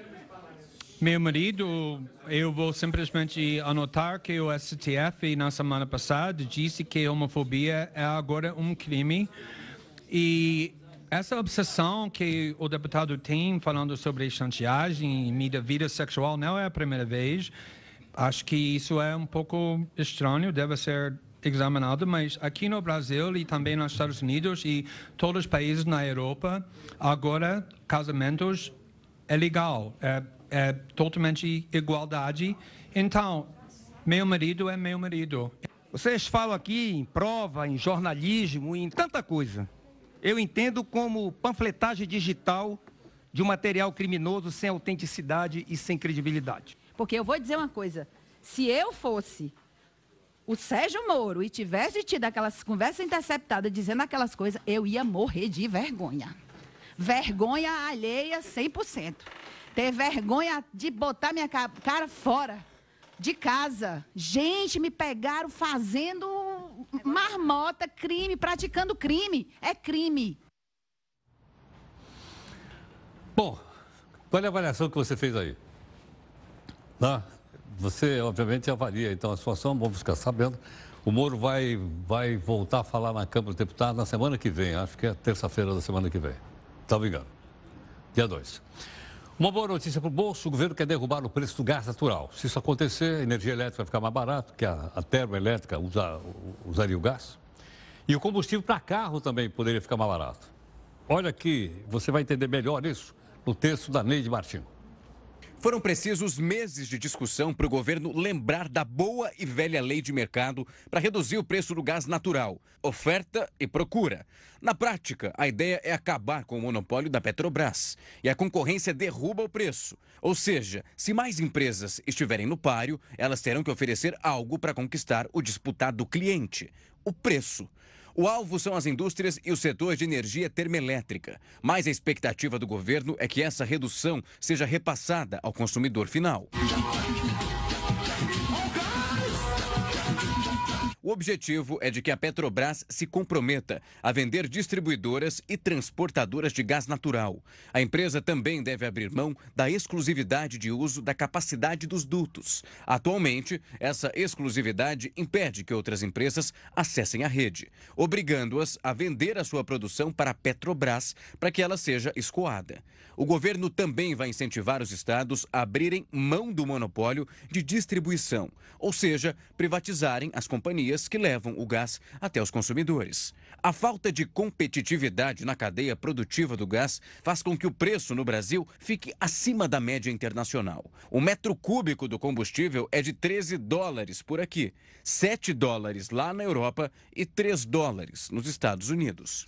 meu marido, eu vou simplesmente anotar que o STF, na semana passada, disse que a homofobia é agora um crime. E essa obsessão que o deputado tem falando sobre chantagemem e vida sexual não é a primeira vez. Acho que isso é um pouco estranho, deve ser examinado, mas aqui no Brasil e também nos Estados Unidos e todos os países na Europa, agora casamentos é legal. É é totalmente igualdade. Então, meu marido é meu marido. Vocês falam aqui em prova, em jornalismo, em tanta coisa. Eu entendo como panfletagem digital de um material criminoso sem autenticidade e sem credibilidade. Porque eu vou dizer uma coisa: se eu fosse o Sérgio Moro e tivesse tido aquelas conversas interceptadas dizendo aquelas coisas, eu ia morrer de vergonha. Vergonha alheia 100% ter vergonha de botar minha cara fora de casa. Gente, me pegaram fazendo marmota, crime, praticando crime. É crime. Bom, qual é a avaliação que você fez aí? Tá? Você, obviamente, avalia então a situação, vamos ficar sabendo. O Moro vai, vai voltar a falar na Câmara dos Deputados na semana que vem, acho que é terça-feira da semana que vem. Está ligado? Dia 2. Uma boa notícia para o bolso: o governo quer derrubar o preço do gás natural. Se isso acontecer, a energia elétrica vai ficar mais barata, porque a, a termoelétrica usa, usaria o gás. E o combustível para carro também poderia ficar mais barato. Olha aqui, você vai entender melhor isso no texto da Neide Martins. Foram precisos meses de discussão para o governo lembrar da boa e velha lei de mercado para reduzir o preço do gás natural, oferta e procura. Na prática, a ideia é acabar com o monopólio da Petrobras e a concorrência derruba o preço. Ou seja, se mais empresas estiverem no páreo, elas terão que oferecer algo para conquistar o disputado cliente: o preço. O alvo são as indústrias e o setor de energia termoelétrica. Mas a expectativa do governo é que essa redução seja repassada ao consumidor final. O objetivo é de que a Petrobras se comprometa a vender distribuidoras e transportadoras de gás natural. A empresa também deve abrir mão da exclusividade de uso da capacidade dos dutos. Atualmente, essa exclusividade impede que outras empresas acessem a rede, obrigando-as a vender a sua produção para a Petrobras para que ela seja escoada. O governo também vai incentivar os estados a abrirem mão do monopólio de distribuição, ou seja, privatizarem as companhias que levam o gás até os consumidores. A falta de competitividade na cadeia produtiva do gás faz com que o preço no Brasil fique acima da média internacional. O metro cúbico do combustível é de 13 dólares por aqui, 7 dólares lá na Europa e 3 dólares nos Estados Unidos.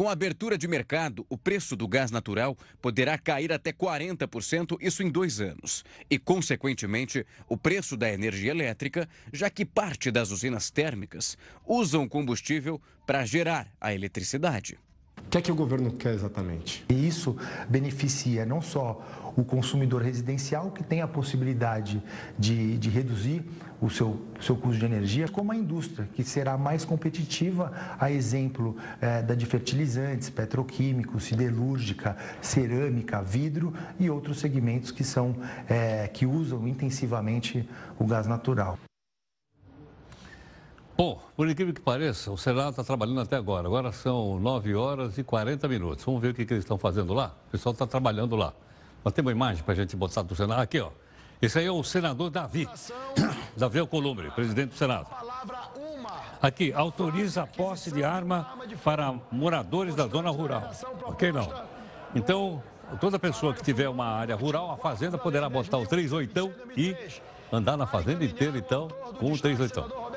Com a abertura de mercado, o preço do gás natural poderá cair até 40%, isso em dois anos. E, consequentemente, o preço da energia elétrica, já que parte das usinas térmicas usam combustível para gerar a eletricidade. O que é que o governo quer exatamente? E isso beneficia não só o consumidor residencial, que tem a possibilidade de, de reduzir o seu, seu custo de energia, como a indústria, que será mais competitiva, a exemplo é, da de fertilizantes, petroquímicos, siderúrgica, cerâmica, vidro e outros segmentos que, são, é, que usam intensivamente o gás natural. Bom, por incrível que pareça, o Senado está trabalhando até agora. Agora são 9 horas e 40 minutos. Vamos ver o que, que eles estão fazendo lá. O pessoal está trabalhando lá. Nós temos uma imagem para a gente botar do Senado. Aqui, ó. Esse aí é o senador Davi. [coughs] Davi Alcolumbre, presidente do Senado. Aqui, autoriza a posse de arma para moradores da zona rural. Ok, não? Então, toda pessoa que tiver uma área rural, a fazenda poderá botar o 38 e andar na fazenda inteira, então, com o 38.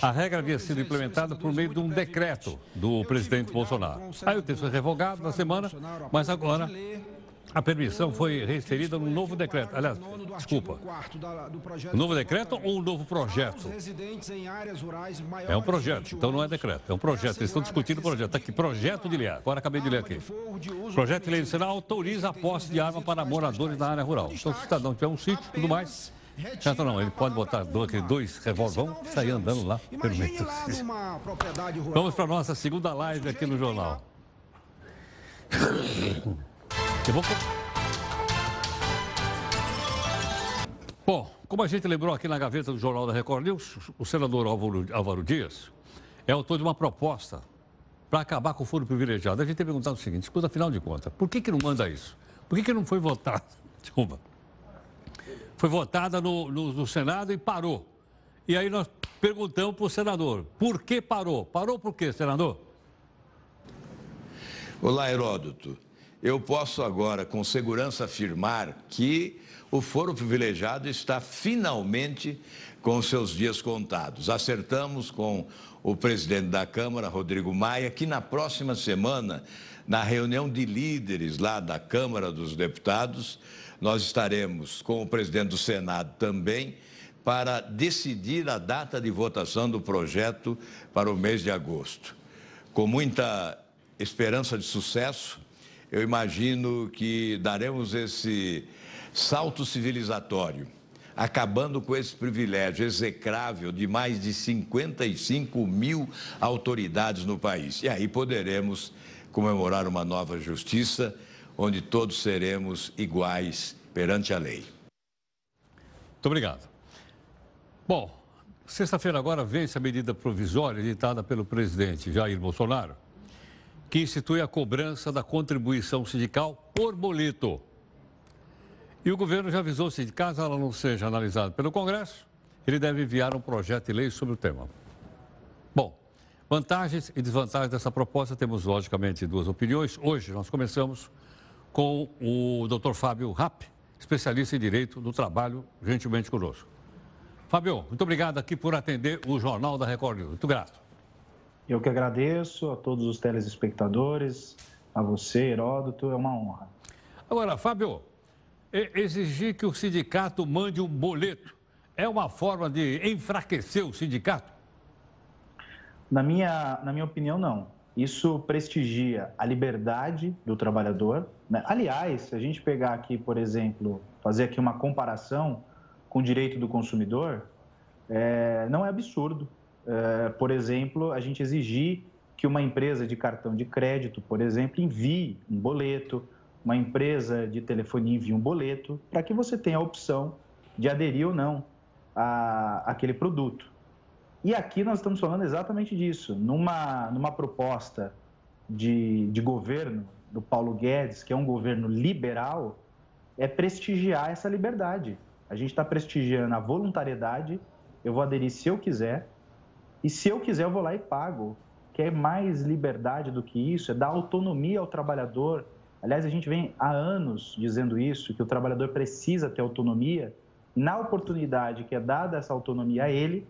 A regra havia sido implementada por meio de um decreto do presidente Bolsonaro. Aí o texto foi revogado na semana, mas agora a permissão foi reinserida no novo decreto. Aliás, desculpa. Novo decreto ou o novo projeto? É um projeto, então não é decreto. É um projeto. Eles estão discutindo o projeto. Está aqui, projeto de lei. Agora acabei de ler aqui. Projeto de lei do Senado autoriza a posse de arma para moradores da área rural. Então, se o cidadão tiver um sítio e tudo mais, Certo não, ele pode botar dois, dois revólveres, e sair andando lá pelo meio. Vamos para a nossa segunda live aqui no jornal. Eu vou... Bom, como a gente lembrou aqui na gaveta do Jornal da Record News, o senador Álvaro, Álvaro Dias é autor de uma proposta para acabar com o foro privilegiado. A gente tem perguntado o seguinte, escuta, afinal de contas, por que, que não manda isso? Por que, que não foi votado? [laughs] Desculpa. Foi votada no, no, no Senado e parou. E aí nós perguntamos para o senador, por que parou? Parou por quê, senador? Olá, Heródoto eu posso agora, com segurança, afirmar que o foro privilegiado está finalmente com seus dias contados. Acertamos com o presidente da Câmara, Rodrigo Maia, que na próxima semana, na reunião de líderes lá da Câmara dos Deputados, nós estaremos com o presidente do Senado também para decidir a data de votação do projeto para o mês de agosto. Com muita esperança de sucesso, eu imagino que daremos esse salto civilizatório, acabando com esse privilégio execrável de mais de 55 mil autoridades no país. E aí poderemos comemorar uma nova justiça, onde todos seremos iguais perante a lei. Muito obrigado. Bom, sexta-feira agora vence a medida provisória editada pelo presidente Jair Bolsonaro que institui a cobrança da contribuição sindical por boleto. E o governo já avisou se caso ela não seja analisada pelo Congresso, ele deve enviar um projeto de lei sobre o tema. Bom, vantagens e desvantagens dessa proposta, temos logicamente duas opiniões. Hoje nós começamos com o Dr. Fábio Rapp, especialista em Direito do Trabalho, gentilmente conosco. Fábio, muito obrigado aqui por atender o Jornal da Record News. Muito grato. Eu que agradeço a todos os telespectadores, a você, Heródoto, é uma honra. Agora, Fábio, exigir que o sindicato mande um boleto é uma forma de enfraquecer o sindicato? Na minha, na minha opinião, não. Isso prestigia a liberdade do trabalhador. Né? Aliás, se a gente pegar aqui, por exemplo, fazer aqui uma comparação com o direito do consumidor, é, não é absurdo. É, por exemplo, a gente exigir que uma empresa de cartão de crédito, por exemplo, envie um boleto, uma empresa de telefonia envie um boleto, para que você tenha a opção de aderir ou não a, aquele produto. E aqui nós estamos falando exatamente disso. Numa, numa proposta de, de governo do Paulo Guedes, que é um governo liberal, é prestigiar essa liberdade. A gente está prestigiando a voluntariedade. Eu vou aderir se eu quiser. E se eu quiser, eu vou lá e pago. Quer mais liberdade do que isso? É dar autonomia ao trabalhador. Aliás, a gente vem há anos dizendo isso, que o trabalhador precisa ter autonomia. Na oportunidade que é dada essa autonomia a ele,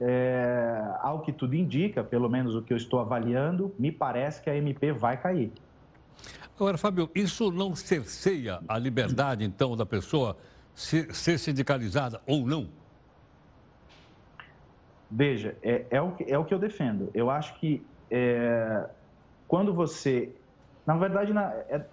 é, ao que tudo indica, pelo menos o que eu estou avaliando, me parece que a MP vai cair. Agora, Fábio, isso não cerceia a liberdade, então, da pessoa ser, ser sindicalizada ou não? Veja, é, é, o, é o que eu defendo. Eu acho que é, quando você. Na verdade, na, é,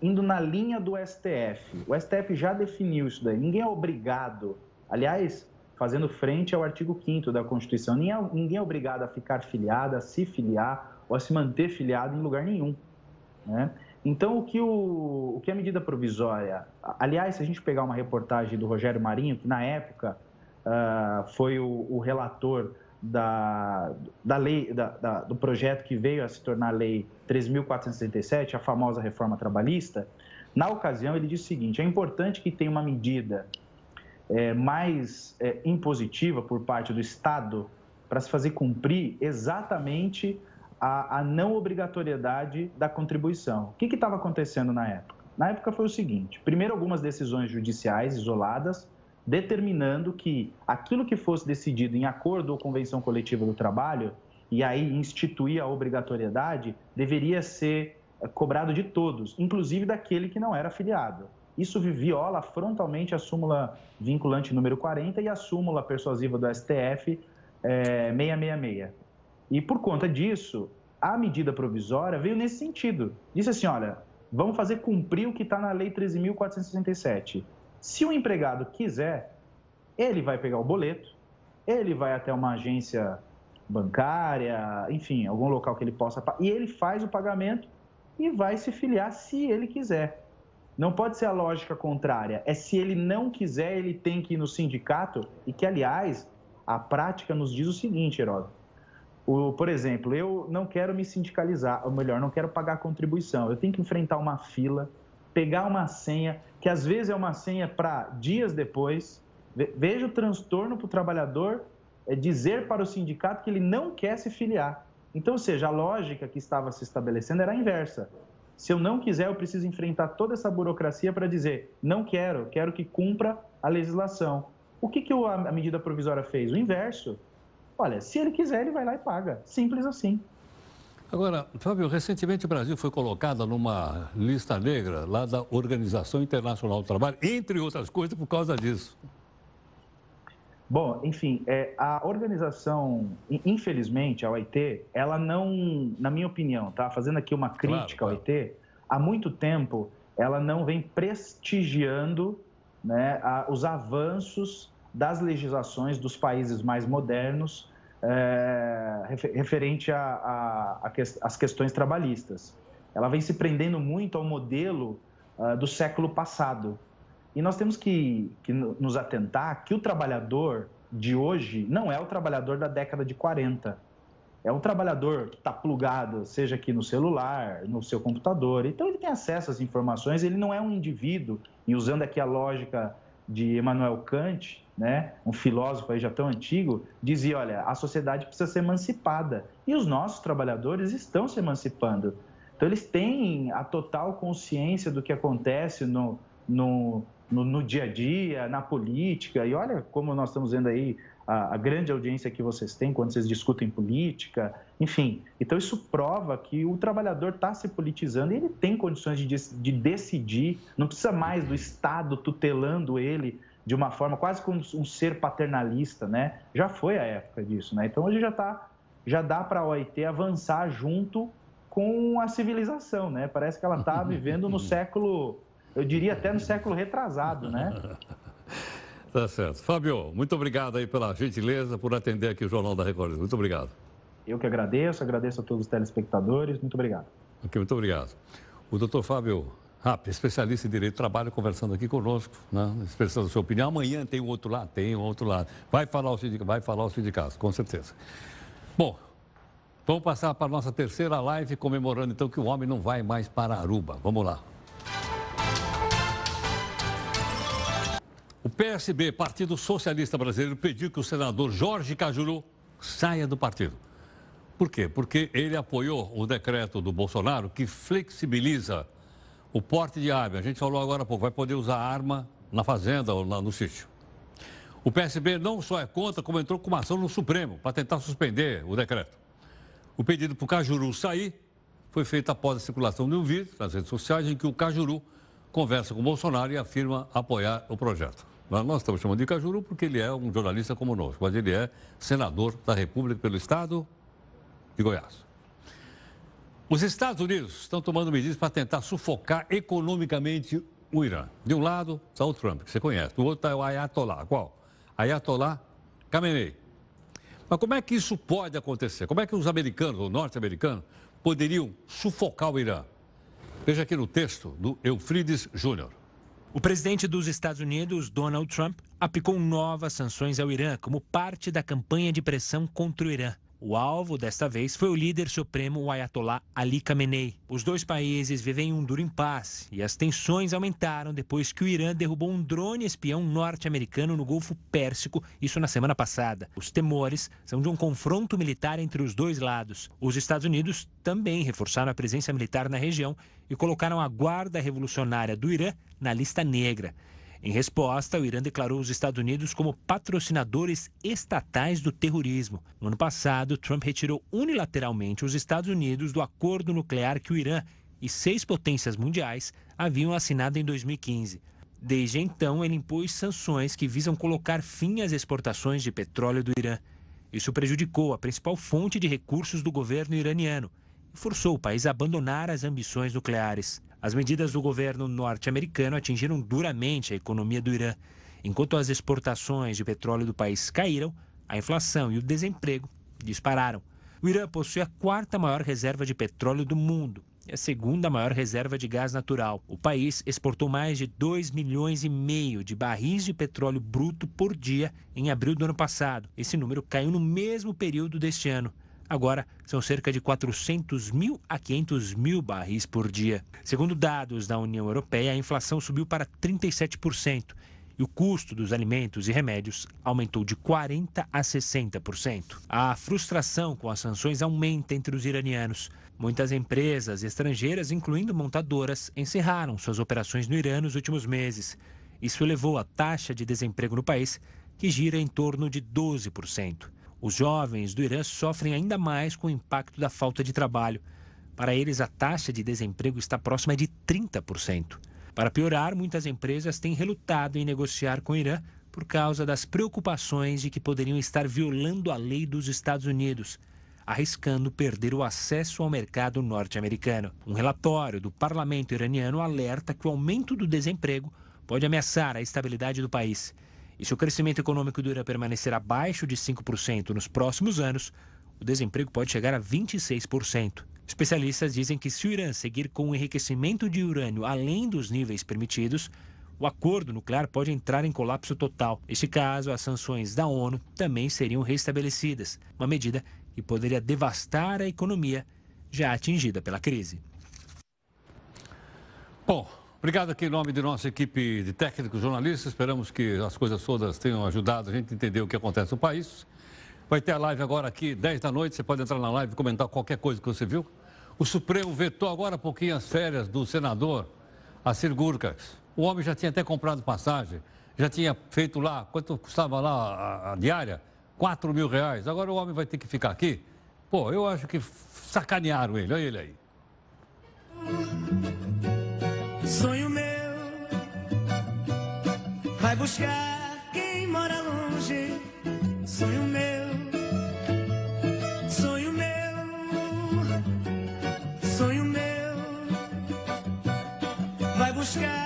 indo na linha do STF, o STF já definiu isso daí. Ninguém é obrigado. Aliás, fazendo frente ao artigo 5 da Constituição. Ninguém é, ninguém é obrigado a ficar filiado, a se filiar ou a se manter filiado em lugar nenhum. Né? Então, o que, o, o que a medida provisória. Aliás, se a gente pegar uma reportagem do Rogério Marinho, que na época uh, foi o, o, relator da, da lei, da, da, do projeto que veio a se tornar a Lei 3.467, a famosa reforma trabalhista, na ocasião ele disse o seguinte: é importante que tenha uma medida é, mais é, impositiva por parte do Estado para se fazer cumprir exatamente a, a não obrigatoriedade da contribuição. O que estava acontecendo na época? Na época foi o seguinte: primeiro, algumas decisões judiciais isoladas determinando que aquilo que fosse decidido em acordo ou convenção coletiva do trabalho, e aí instituir a obrigatoriedade, deveria ser é, cobrado de todos, inclusive daquele que não era afiliado. Isso viola frontalmente a súmula vinculante número 40 e a súmula persuasiva do STF é, 666. E por conta disso, a medida provisória veio nesse sentido. Disse assim: olha, vamos fazer cumprir o que está na Lei 13.467. Se o empregado quiser, ele vai pegar o boleto, ele vai até uma agência bancária, enfim, algum local que ele possa, e ele faz o pagamento e vai se filiar se ele quiser. Não pode ser a lógica contrária. É se ele não quiser, ele tem que ir no sindicato, e que, aliás, a prática nos diz o seguinte, Heródoto. Por exemplo, eu não quero me sindicalizar, ou melhor, não quero pagar contribuição. Eu tenho que enfrentar uma fila, pegar uma senha, que às vezes é uma senha para dias depois. Veja o transtorno para o trabalhador é dizer para o sindicato que ele não quer se filiar. Então, ou seja, a lógica que estava se estabelecendo era a inversa. Se eu não quiser, eu preciso enfrentar toda essa burocracia para dizer não quero, quero que cumpra a legislação. O que, que a medida provisória fez? O inverso. Olha, se ele quiser, ele vai lá e paga. Simples assim. Agora, Fábio, recentemente o Brasil foi colocado numa lista negra lá da Organização Internacional do Trabalho, entre outras coisas, por causa disso. Bom, enfim, é, a organização, infelizmente, a OIT, ela não, na minha opinião, tá? Fazendo aqui uma crítica claro, claro. à OIT, há muito tempo ela não vem prestigiando né, a, os avanços das legislações dos países mais modernos é, referente às questões trabalhistas. Ela vem se prendendo muito ao modelo uh, do século passado, e nós temos que, que nos atentar que o trabalhador de hoje não é o trabalhador da década de 40. É um trabalhador que está plugado, seja aqui no celular, no seu computador. Então, ele tem acesso às informações, ele não é um indivíduo, e usando aqui a lógica de Emmanuel Kant, né, um filósofo aí já tão antigo, dizia, olha, a sociedade precisa ser emancipada. E os nossos trabalhadores estão se emancipando. Então, eles têm a total consciência do que acontece no, no, no, no dia a dia, na política. E olha como nós estamos vendo aí a, a, grande audiência que vocês têm quando vocês discutem política, enfim. Então, isso prova que o trabalhador está se politizando e ele tem condições de, de decidir, não precisa mais do Estado tutelando ele de uma forma quase como um ser paternalista, né? Já foi a época disso, né? Então, hoje já tá, já dá para a OIT avançar junto com a civilização, né? Parece que ela está [laughs] vivendo no século, eu diria até no século retrasado, né? [laughs] Tá certo. Fábio, muito obrigado aí pela gentileza, por atender aqui o Jornal da Record. Muito obrigado. Eu que agradeço, agradeço a todos os telespectadores. Muito obrigado. Ok, muito obrigado. O doutor Fábio Rap, especialista em direito do trabalho, conversando aqui conosco, né? expressando a sua opinião. Amanhã tem o outro lado, tem o outro lado. Vai falar o sindicato, vai falar o sindicato, com certeza. Bom, vamos passar para a nossa terceira live, comemorando então que o homem não vai mais para Aruba. Vamos lá. O PSB, Partido Socialista Brasileiro, pediu que o senador Jorge Cajuru saia do partido. Por quê? Porque ele apoiou o decreto do Bolsonaro que flexibiliza o porte de arma. A gente falou agora há pouco, vai poder usar arma na fazenda ou no sítio. O PSB não só é contra, como entrou com uma ação no Supremo para tentar suspender o decreto. O pedido para o Cajuru sair foi feito após a circulação de um vídeo nas redes sociais em que o Cajuru conversa com o Bolsonaro e afirma apoiar o projeto. Nós estamos chamando de Cajuru porque ele é um jornalista como nós, mas ele é senador da República pelo Estado de Goiás. Os Estados Unidos estão tomando medidas para tentar sufocar economicamente o Irã. De um lado está o Trump, que você conhece. Do outro está o Ayatollah. Qual? Ayatollah Khamenei. Mas como é que isso pode acontecer? Como é que os americanos, ou norte-americanos, poderiam sufocar o Irã? Veja aqui no texto do Eufrides Júnior. O presidente dos Estados Unidos, Donald Trump, aplicou novas sanções ao Irã como parte da campanha de pressão contra o Irã. O alvo desta vez foi o líder supremo o Ayatollah Ali Khamenei. Os dois países vivem um duro impasse e as tensões aumentaram depois que o Irã derrubou um drone espião norte-americano no Golfo Pérsico, isso na semana passada. Os temores são de um confronto militar entre os dois lados. Os Estados Unidos também reforçaram a presença militar na região e colocaram a Guarda Revolucionária do Irã na lista negra. Em resposta, o Irã declarou os Estados Unidos como patrocinadores estatais do terrorismo. No ano passado, Trump retirou unilateralmente os Estados Unidos do acordo nuclear que o Irã e seis potências mundiais haviam assinado em 2015. Desde então, ele impôs sanções que visam colocar fim às exportações de petróleo do Irã. Isso prejudicou a principal fonte de recursos do governo iraniano e forçou o país a abandonar as ambições nucleares. As medidas do governo norte-americano atingiram duramente a economia do Irã. Enquanto as exportações de petróleo do país caíram, a inflação e o desemprego dispararam. O Irã possui a quarta maior reserva de petróleo do mundo e a segunda maior reserva de gás natural. O país exportou mais de 2 milhões e meio de barris de petróleo bruto por dia em abril do ano passado. Esse número caiu no mesmo período deste ano. Agora, são cerca de 400 mil a 500 mil barris por dia. Segundo dados da União Europeia, a inflação subiu para 37% e o custo dos alimentos e remédios aumentou de 40% a 60%. A frustração com as sanções aumenta entre os iranianos. Muitas empresas estrangeiras, incluindo montadoras, encerraram suas operações no Irã nos últimos meses. Isso elevou a taxa de desemprego no país, que gira em torno de 12%. Os jovens do Irã sofrem ainda mais com o impacto da falta de trabalho. Para eles, a taxa de desemprego está próxima de 30%. Para piorar, muitas empresas têm relutado em negociar com o Irã por causa das preocupações de que poderiam estar violando a lei dos Estados Unidos, arriscando perder o acesso ao mercado norte-americano. Um relatório do parlamento iraniano alerta que o aumento do desemprego pode ameaçar a estabilidade do país e se o crescimento econômico do Irã permanecer abaixo de 5% nos próximos anos, o desemprego pode chegar a 26%. Especialistas dizem que se o Irã seguir com o enriquecimento de urânio além dos níveis permitidos, o acordo nuclear pode entrar em colapso total. Neste caso, as sanções da ONU também seriam restabelecidas, uma medida que poderia devastar a economia já atingida pela crise. Bom, Obrigado aqui em nome de nossa equipe de técnicos jornalistas. Esperamos que as coisas todas tenham ajudado a gente a entender o que acontece no país. Vai ter a live agora aqui, 10 da noite. Você pode entrar na live e comentar qualquer coisa que você viu. O Supremo vetou agora há pouquinho as férias do senador Assir Gurkas. O homem já tinha até comprado passagem, já tinha feito lá, quanto custava lá a, a diária? 4 mil reais. Agora o homem vai ter que ficar aqui. Pô, eu acho que sacanearam ele. Olha ele aí. Vai buscar quem mora longe. Sonho meu, sonho meu, sonho meu vai buscar